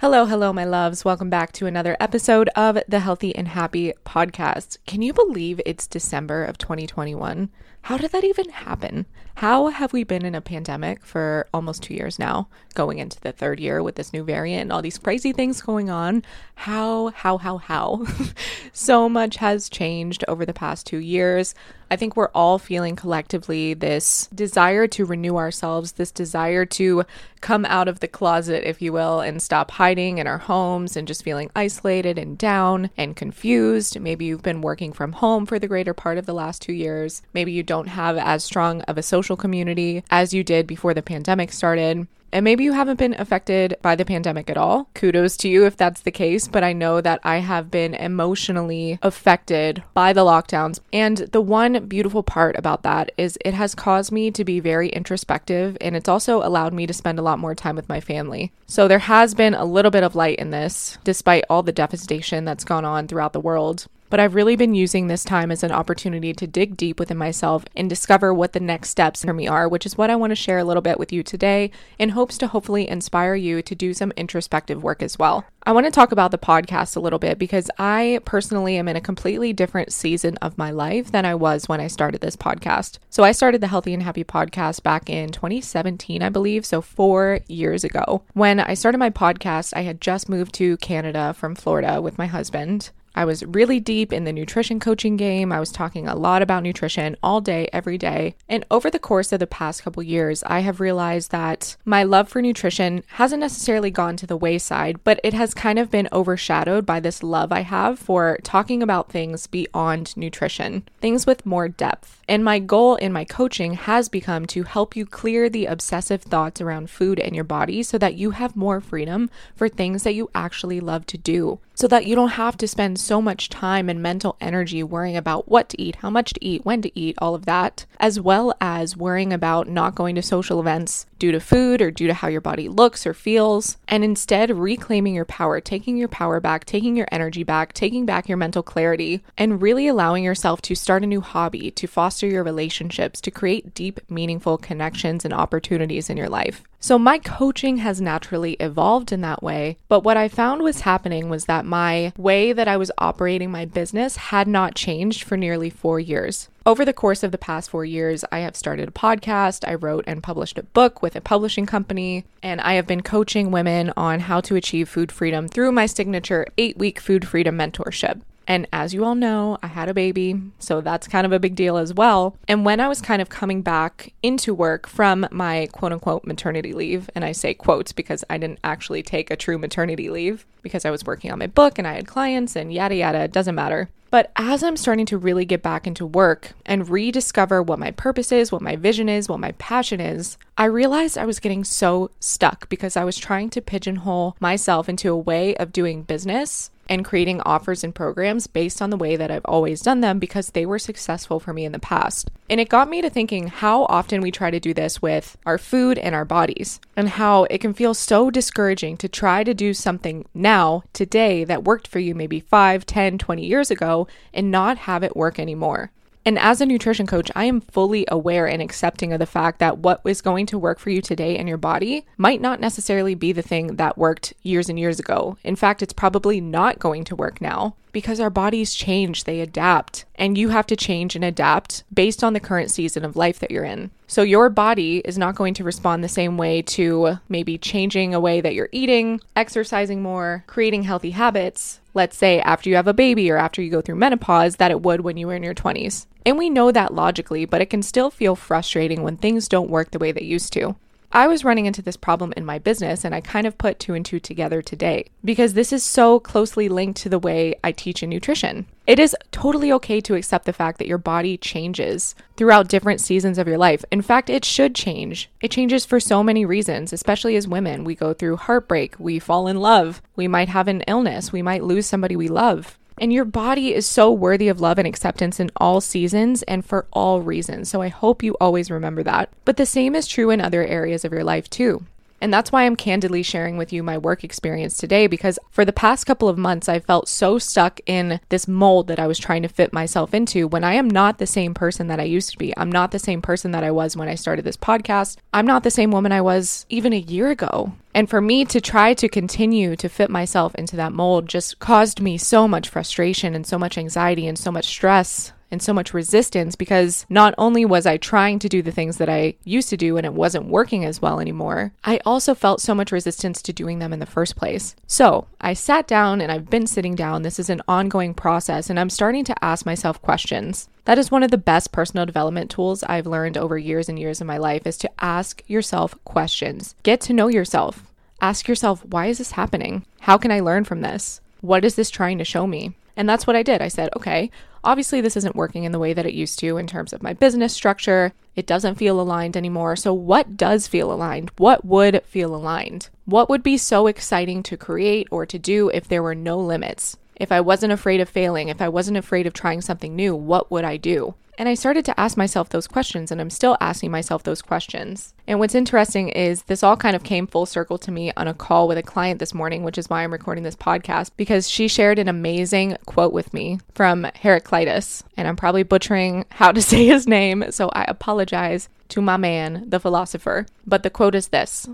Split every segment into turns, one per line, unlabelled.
Hello, hello, my loves. Welcome back to another episode of the Healthy and Happy podcast. Can you believe it's December of 2021? How did that even happen? How have we been in a pandemic for almost two years now, going into the third year with this new variant and all these crazy things going on? How, how, how, how? so much has changed over the past two years. I think we're all feeling collectively this desire to renew ourselves, this desire to come out of the closet, if you will, and stop hiding in our homes and just feeling isolated and down and confused. Maybe you've been working from home for the greater part of the last two years. Maybe you don't have as strong of a social community as you did before the pandemic started. And maybe you haven't been affected by the pandemic at all. Kudos to you if that's the case, but I know that I have been emotionally affected by the lockdowns. And the one beautiful part about that is it has caused me to be very introspective and it's also allowed me to spend a lot more time with my family. So there has been a little bit of light in this, despite all the devastation that's gone on throughout the world but I've really been using this time as an opportunity to dig deep within myself and discover what the next steps for me are, which is what I want to share a little bit with you today in hopes to hopefully inspire you to do some introspective work as well. I want to talk about the podcast a little bit because I personally am in a completely different season of my life than I was when I started this podcast. So I started the Healthy and Happy podcast back in 2017, I believe, so 4 years ago. When I started my podcast, I had just moved to Canada from Florida with my husband. I was really deep in the nutrition coaching game. I was talking a lot about nutrition all day, every day. And over the course of the past couple years, I have realized that my love for nutrition hasn't necessarily gone to the wayside, but it has kind of been overshadowed by this love I have for talking about things beyond nutrition, things with more depth. And my goal in my coaching has become to help you clear the obsessive thoughts around food and your body so that you have more freedom for things that you actually love to do so that you don't have to spend so much time and mental energy worrying about what to eat, how much to eat, when to eat, all of that, as well as worrying about not going to social events due to food or due to how your body looks or feels, and instead reclaiming your power, taking your power back, taking your energy back, taking back your mental clarity, and really allowing yourself to start a new hobby, to foster your relationships, to create deep, meaningful connections and opportunities in your life. So, my coaching has naturally evolved in that way. But what I found was happening was that my way that I was operating my business had not changed for nearly four years. Over the course of the past four years, I have started a podcast, I wrote and published a book with a publishing company, and I have been coaching women on how to achieve food freedom through my signature eight week food freedom mentorship. And as you all know, I had a baby, so that's kind of a big deal as well. And when I was kind of coming back into work from my quote unquote maternity leave, and I say quotes because I didn't actually take a true maternity leave because I was working on my book and I had clients and yada yada, it doesn't matter. But as I'm starting to really get back into work and rediscover what my purpose is, what my vision is, what my passion is, I realized I was getting so stuck because I was trying to pigeonhole myself into a way of doing business and creating offers and programs based on the way that I've always done them because they were successful for me in the past. And it got me to thinking how often we try to do this with our food and our bodies, and how it can feel so discouraging to try to do something now, today, that worked for you maybe 5, 10, 20 years ago and not have it work anymore. And as a nutrition coach, I am fully aware and accepting of the fact that what is going to work for you today in your body might not necessarily be the thing that worked years and years ago. In fact, it's probably not going to work now because our bodies change, they adapt, and you have to change and adapt based on the current season of life that you're in. So, your body is not going to respond the same way to maybe changing a way that you're eating, exercising more, creating healthy habits, let's say after you have a baby or after you go through menopause, that it would when you were in your 20s. And we know that logically, but it can still feel frustrating when things don't work the way they used to. I was running into this problem in my business and I kind of put two and two together today because this is so closely linked to the way I teach in nutrition. It is totally okay to accept the fact that your body changes throughout different seasons of your life. In fact, it should change. It changes for so many reasons, especially as women. We go through heartbreak, we fall in love, we might have an illness, we might lose somebody we love. And your body is so worthy of love and acceptance in all seasons and for all reasons. So I hope you always remember that. But the same is true in other areas of your life too. And that's why I'm candidly sharing with you my work experience today because for the past couple of months, I felt so stuck in this mold that I was trying to fit myself into when I am not the same person that I used to be. I'm not the same person that I was when I started this podcast. I'm not the same woman I was even a year ago. And for me to try to continue to fit myself into that mold just caused me so much frustration and so much anxiety and so much stress and so much resistance because not only was I trying to do the things that I used to do and it wasn't working as well anymore, I also felt so much resistance to doing them in the first place. So I sat down and I've been sitting down. This is an ongoing process and I'm starting to ask myself questions. That is one of the best personal development tools I've learned over years and years of my life is to ask yourself questions. Get to know yourself. Ask yourself, why is this happening? How can I learn from this? What is this trying to show me? And that's what I did. I said, okay, Obviously, this isn't working in the way that it used to in terms of my business structure. It doesn't feel aligned anymore. So, what does feel aligned? What would feel aligned? What would be so exciting to create or to do if there were no limits? If I wasn't afraid of failing, if I wasn't afraid of trying something new, what would I do? And I started to ask myself those questions, and I'm still asking myself those questions. And what's interesting is this all kind of came full circle to me on a call with a client this morning, which is why I'm recording this podcast, because she shared an amazing quote with me from Heraclitus. And I'm probably butchering how to say his name, so I apologize to my man, the philosopher. But the quote is this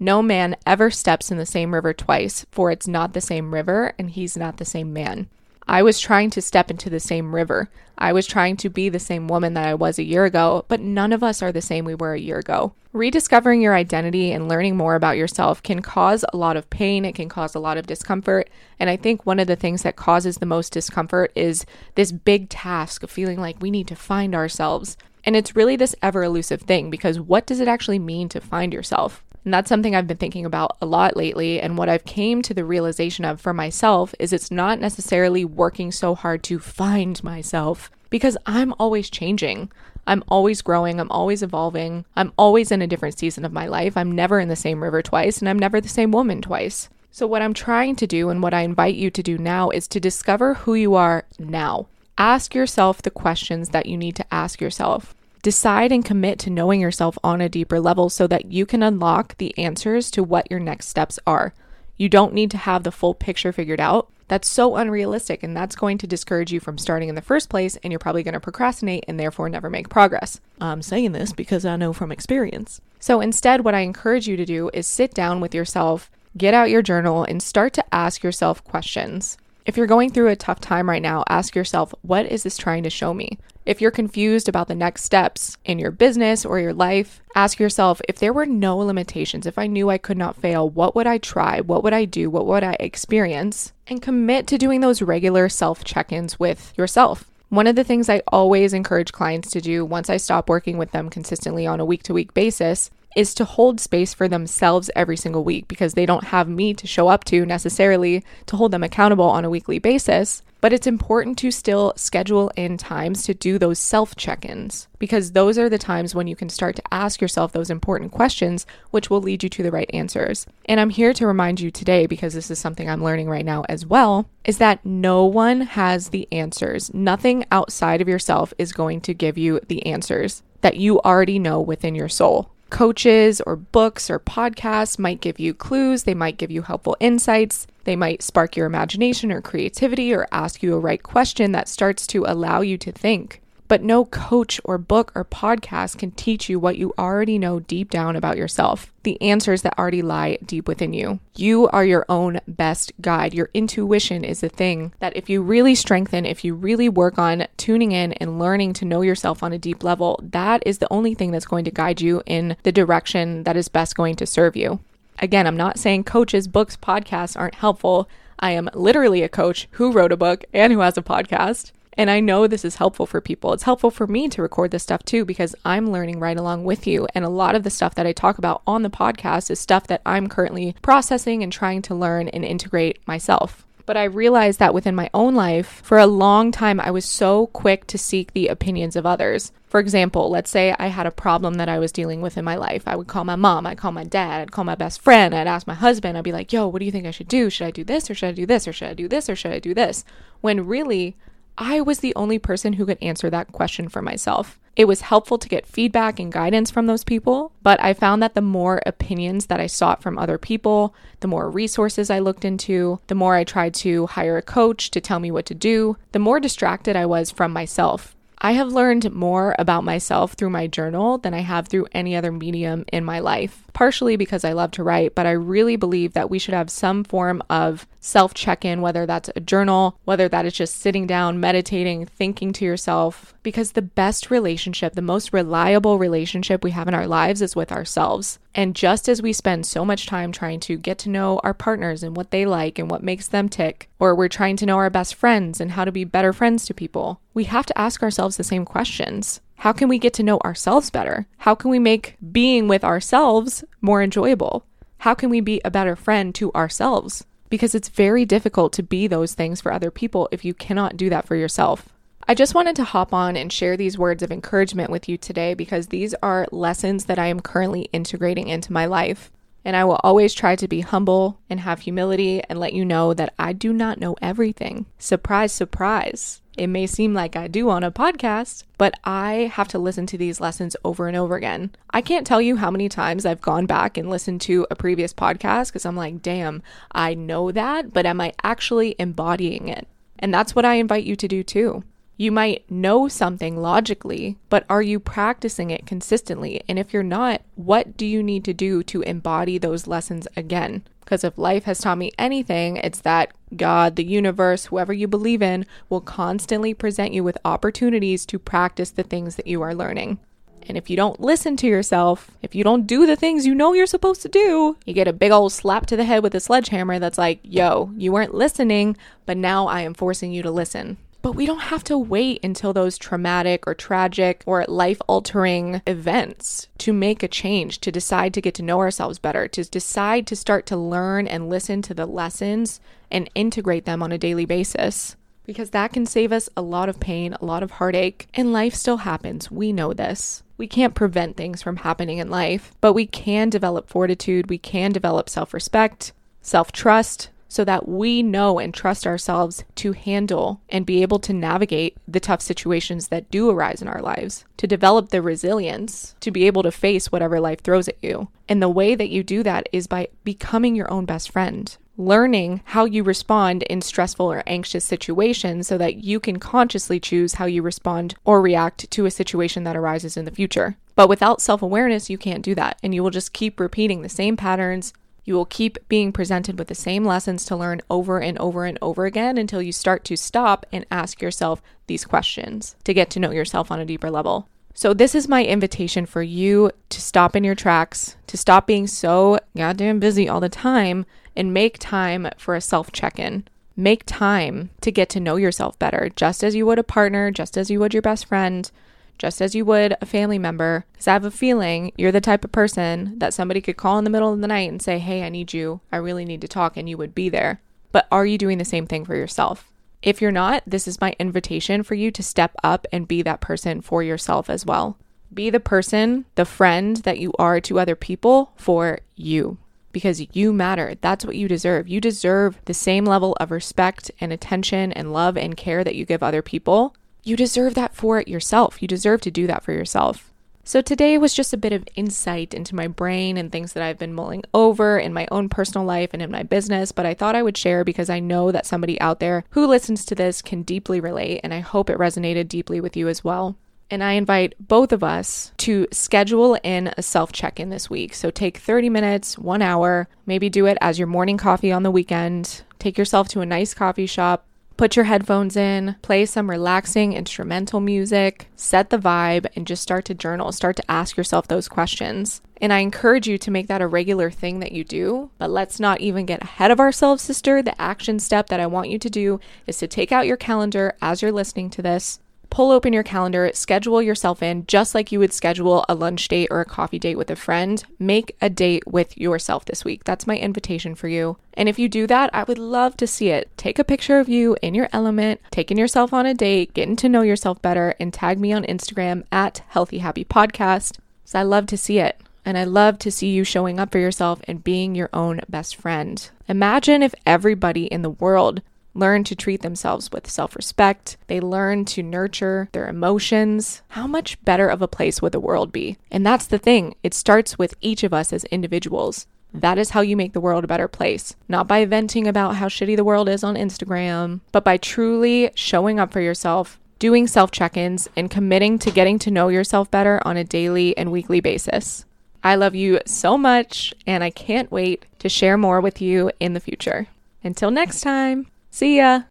no man ever steps in the same river twice, for it's not the same river and he's not the same man. I was trying to step into the same river. I was trying to be the same woman that I was a year ago, but none of us are the same we were a year ago. Rediscovering your identity and learning more about yourself can cause a lot of pain, it can cause a lot of discomfort. And I think one of the things that causes the most discomfort is this big task of feeling like we need to find ourselves. And it's really this ever elusive thing because what does it actually mean to find yourself? And that's something I've been thinking about a lot lately. And what I've came to the realization of for myself is it's not necessarily working so hard to find myself because I'm always changing. I'm always growing. I'm always evolving. I'm always in a different season of my life. I'm never in the same river twice, and I'm never the same woman twice. So, what I'm trying to do and what I invite you to do now is to discover who you are now. Ask yourself the questions that you need to ask yourself. Decide and commit to knowing yourself on a deeper level so that you can unlock the answers to what your next steps are. You don't need to have the full picture figured out. That's so unrealistic, and that's going to discourage you from starting in the first place, and you're probably going to procrastinate and therefore never make progress. I'm saying this because I know from experience. So instead, what I encourage you to do is sit down with yourself, get out your journal, and start to ask yourself questions. If you're going through a tough time right now, ask yourself, what is this trying to show me? If you're confused about the next steps in your business or your life, ask yourself if there were no limitations, if I knew I could not fail, what would I try? What would I do? What would I experience? And commit to doing those regular self check ins with yourself. One of the things I always encourage clients to do once I stop working with them consistently on a week to week basis is to hold space for themselves every single week because they don't have me to show up to necessarily to hold them accountable on a weekly basis. But it's important to still schedule in times to do those self check ins because those are the times when you can start to ask yourself those important questions, which will lead you to the right answers. And I'm here to remind you today, because this is something I'm learning right now as well, is that no one has the answers. Nothing outside of yourself is going to give you the answers that you already know within your soul coaches or books or podcasts might give you clues, they might give you helpful insights, they might spark your imagination or creativity or ask you a right question that starts to allow you to think. But no coach or book or podcast can teach you what you already know deep down about yourself, the answers that already lie deep within you. You are your own best guide. Your intuition is the thing that, if you really strengthen, if you really work on tuning in and learning to know yourself on a deep level, that is the only thing that's going to guide you in the direction that is best going to serve you. Again, I'm not saying coaches, books, podcasts aren't helpful. I am literally a coach who wrote a book and who has a podcast. And I know this is helpful for people. It's helpful for me to record this stuff too because I'm learning right along with you. And a lot of the stuff that I talk about on the podcast is stuff that I'm currently processing and trying to learn and integrate myself. But I realized that within my own life, for a long time, I was so quick to seek the opinions of others. For example, let's say I had a problem that I was dealing with in my life. I would call my mom, I'd call my dad, I'd call my best friend, I'd ask my husband, I'd be like, yo, what do you think I should do? Should I do this or should I do this or should I do this or should I do this? When really, I was the only person who could answer that question for myself. It was helpful to get feedback and guidance from those people, but I found that the more opinions that I sought from other people, the more resources I looked into, the more I tried to hire a coach to tell me what to do, the more distracted I was from myself. I have learned more about myself through my journal than I have through any other medium in my life, partially because I love to write, but I really believe that we should have some form of self check in, whether that's a journal, whether that is just sitting down, meditating, thinking to yourself, because the best relationship, the most reliable relationship we have in our lives is with ourselves. And just as we spend so much time trying to get to know our partners and what they like and what makes them tick, or we're trying to know our best friends and how to be better friends to people, we have to ask ourselves the same questions. How can we get to know ourselves better? How can we make being with ourselves more enjoyable? How can we be a better friend to ourselves? Because it's very difficult to be those things for other people if you cannot do that for yourself. I just wanted to hop on and share these words of encouragement with you today because these are lessons that I am currently integrating into my life. And I will always try to be humble and have humility and let you know that I do not know everything. Surprise, surprise. It may seem like I do on a podcast, but I have to listen to these lessons over and over again. I can't tell you how many times I've gone back and listened to a previous podcast because I'm like, damn, I know that, but am I actually embodying it? And that's what I invite you to do too. You might know something logically, but are you practicing it consistently? And if you're not, what do you need to do to embody those lessons again? Because if life has taught me anything, it's that God, the universe, whoever you believe in, will constantly present you with opportunities to practice the things that you are learning. And if you don't listen to yourself, if you don't do the things you know you're supposed to do, you get a big old slap to the head with a sledgehammer that's like, yo, you weren't listening, but now I am forcing you to listen. But we don't have to wait until those traumatic or tragic or life altering events to make a change, to decide to get to know ourselves better, to decide to start to learn and listen to the lessons and integrate them on a daily basis. Because that can save us a lot of pain, a lot of heartache, and life still happens. We know this. We can't prevent things from happening in life, but we can develop fortitude, we can develop self respect, self trust, so that we know and trust ourselves to handle and be able to navigate the tough situations that do arise in our lives, to develop the resilience to be able to face whatever life throws at you. And the way that you do that is by becoming your own best friend. Learning how you respond in stressful or anxious situations so that you can consciously choose how you respond or react to a situation that arises in the future. But without self awareness, you can't do that. And you will just keep repeating the same patterns, you will keep being presented with the same lessons to learn over and over and over again until you start to stop and ask yourself these questions to get to know yourself on a deeper level. So, this is my invitation for you to stop in your tracks, to stop being so goddamn busy all the time, and make time for a self check in. Make time to get to know yourself better, just as you would a partner, just as you would your best friend, just as you would a family member. Because I have a feeling you're the type of person that somebody could call in the middle of the night and say, Hey, I need you. I really need to talk. And you would be there. But are you doing the same thing for yourself? If you're not, this is my invitation for you to step up and be that person for yourself as well. Be the person, the friend that you are to other people for you because you matter. That's what you deserve. You deserve the same level of respect and attention and love and care that you give other people. You deserve that for it yourself. You deserve to do that for yourself. So, today was just a bit of insight into my brain and things that I've been mulling over in my own personal life and in my business, but I thought I would share because I know that somebody out there who listens to this can deeply relate, and I hope it resonated deeply with you as well. And I invite both of us to schedule in a self check in this week. So, take 30 minutes, one hour, maybe do it as your morning coffee on the weekend. Take yourself to a nice coffee shop, Put your headphones in, play some relaxing instrumental music, set the vibe, and just start to journal. Start to ask yourself those questions. And I encourage you to make that a regular thing that you do. But let's not even get ahead of ourselves, sister. The action step that I want you to do is to take out your calendar as you're listening to this pull open your calendar, schedule yourself in just like you would schedule a lunch date or a coffee date with a friend. Make a date with yourself this week. That's my invitation for you. And if you do that, I would love to see it. Take a picture of you in your element, taking yourself on a date, getting to know yourself better, and tag me on Instagram at Healthy Happy Podcast. So I love to see it. And I love to see you showing up for yourself and being your own best friend. Imagine if everybody in the world learn to treat themselves with self respect, they learn to nurture their emotions, how much better of a place would the world be? And that's the thing, it starts with each of us as individuals. That is how you make the world a better place. Not by venting about how shitty the world is on Instagram, but by truly showing up for yourself, doing self check ins, and committing to getting to know yourself better on a daily and weekly basis. I love you so much, and I can't wait to share more with you in the future. Until next time. See ya!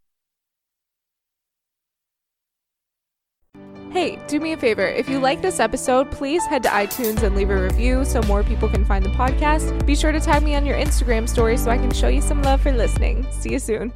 Hey, do me a favor. If you like this episode, please head to iTunes and leave a review so more people can find the podcast. Be sure to tag me on your Instagram story so I can show you some love for listening. See you soon.